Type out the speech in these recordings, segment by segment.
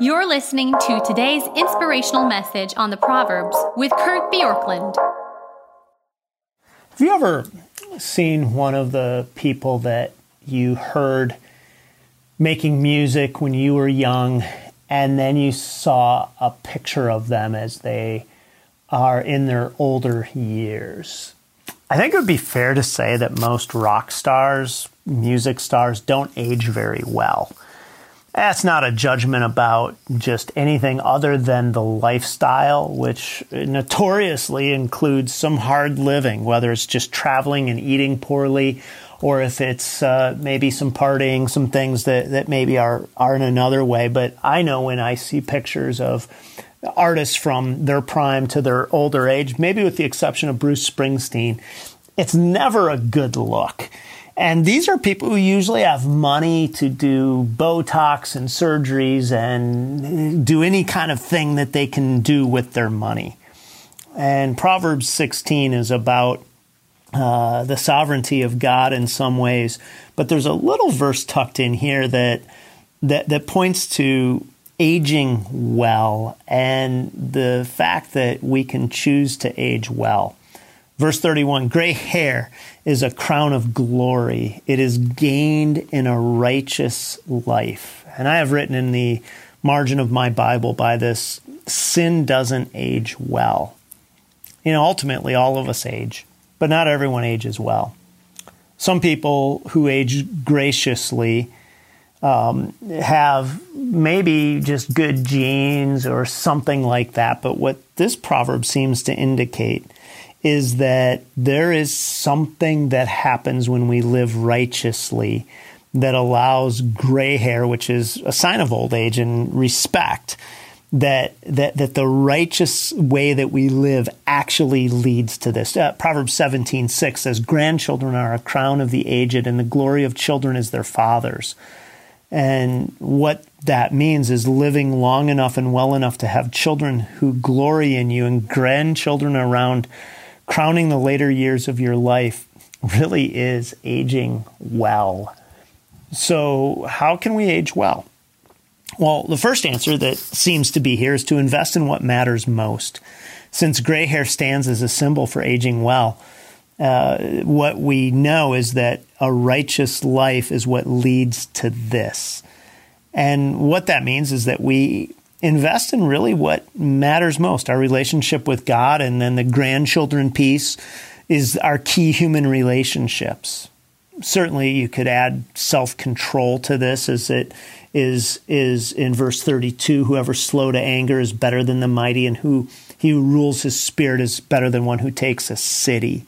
You're listening to today's inspirational message on the Proverbs with Kurt Bjorklund. Have you ever seen one of the people that you heard making music when you were young, and then you saw a picture of them as they are in their older years? I think it would be fair to say that most rock stars, music stars, don't age very well. That's not a judgment about just anything other than the lifestyle, which notoriously includes some hard living, whether it's just traveling and eating poorly, or if it's uh, maybe some partying, some things that, that maybe are, are in another way. But I know when I see pictures of artists from their prime to their older age, maybe with the exception of Bruce Springsteen, it's never a good look. And these are people who usually have money to do Botox and surgeries and do any kind of thing that they can do with their money. And Proverbs 16 is about uh, the sovereignty of God in some ways, but there's a little verse tucked in here that that that points to aging well and the fact that we can choose to age well. Verse 31 Gray hair is a crown of glory, it is gained in a righteous life. And I have written in the margin of my Bible by this sin doesn't age well. You know, ultimately, all of us age, but not everyone ages well. Some people who age graciously um, have maybe just good genes or something like that. But what this proverb seems to indicate is that there is something that happens when we live righteously that allows gray hair, which is a sign of old age and respect, that that that the righteous way that we live actually leads to this. Uh, Proverbs 17, 6 says, Grandchildren are a crown of the aged, and the glory of children is their fathers. And what that means is living long enough and well enough to have children who glory in you and grandchildren around crowning the later years of your life really is aging well. So, how can we age well? Well, the first answer that seems to be here is to invest in what matters most. Since gray hair stands as a symbol for aging well, uh, what we know is that a righteous life is what leads to this. And what that means is that we invest in really what matters most our relationship with God, and then the grandchildren piece is our key human relationships. Certainly, you could add self control to this, as it is is in verse thirty two. Whoever is slow to anger is better than the mighty, and who he who rules his spirit is better than one who takes a city.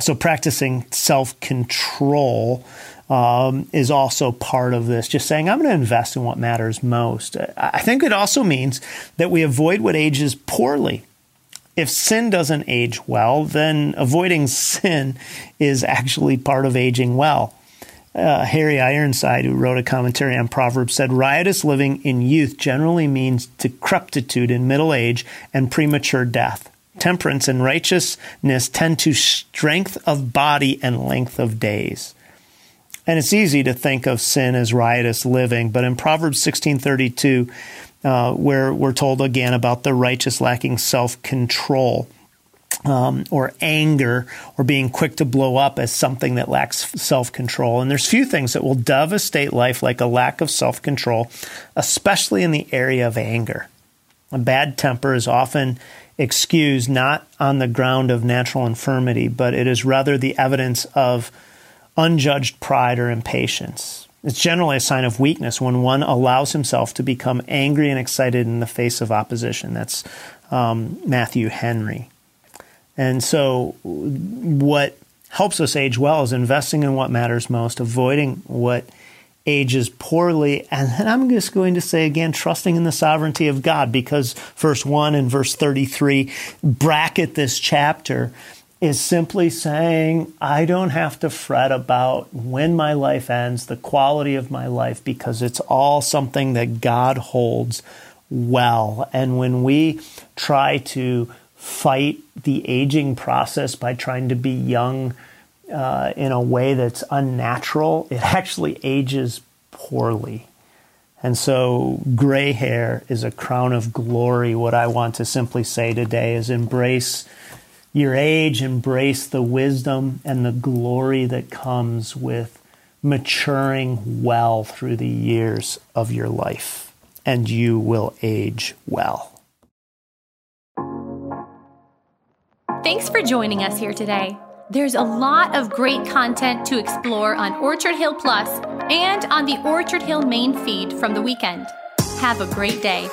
So, practicing self control um, is also part of this. Just saying, I'm going to invest in what matters most. I think it also means that we avoid what ages poorly. If sin doesn't age well, then avoiding sin is actually part of aging well. Uh, Harry Ironside, who wrote a commentary on Proverbs, said riotous living in youth generally means decrepitude in middle age and premature death. Temperance and righteousness tend to strength of body and length of days. And it's easy to think of sin as riotous living, but in Proverbs 16:32, uh, where we're told again about the righteous lacking self-control, um, or anger, or being quick to blow up as something that lacks self-control. And there's few things that will devastate life like a lack of self-control, especially in the area of anger. A bad temper is often excused not on the ground of natural infirmity, but it is rather the evidence of unjudged pride or impatience. It's generally a sign of weakness when one allows himself to become angry and excited in the face of opposition. That's um, Matthew Henry. And so, what helps us age well is investing in what matters most, avoiding what ages poorly. And then I'm just going to say again, trusting in the sovereignty of God, because verse 1 and verse 33 bracket this chapter is simply saying, I don't have to fret about when my life ends, the quality of my life, because it's all something that God holds well. And when we try to fight the aging process by trying to be young uh, in a way that's unnatural, it actually ages poorly. And so, gray hair is a crown of glory. What I want to simply say today is embrace your age, embrace the wisdom and the glory that comes with maturing well through the years of your life, and you will age well. Thanks for joining us here today. There's a lot of great content to explore on Orchard Hill Plus and on the Orchard Hill main feed from the weekend. Have a great day.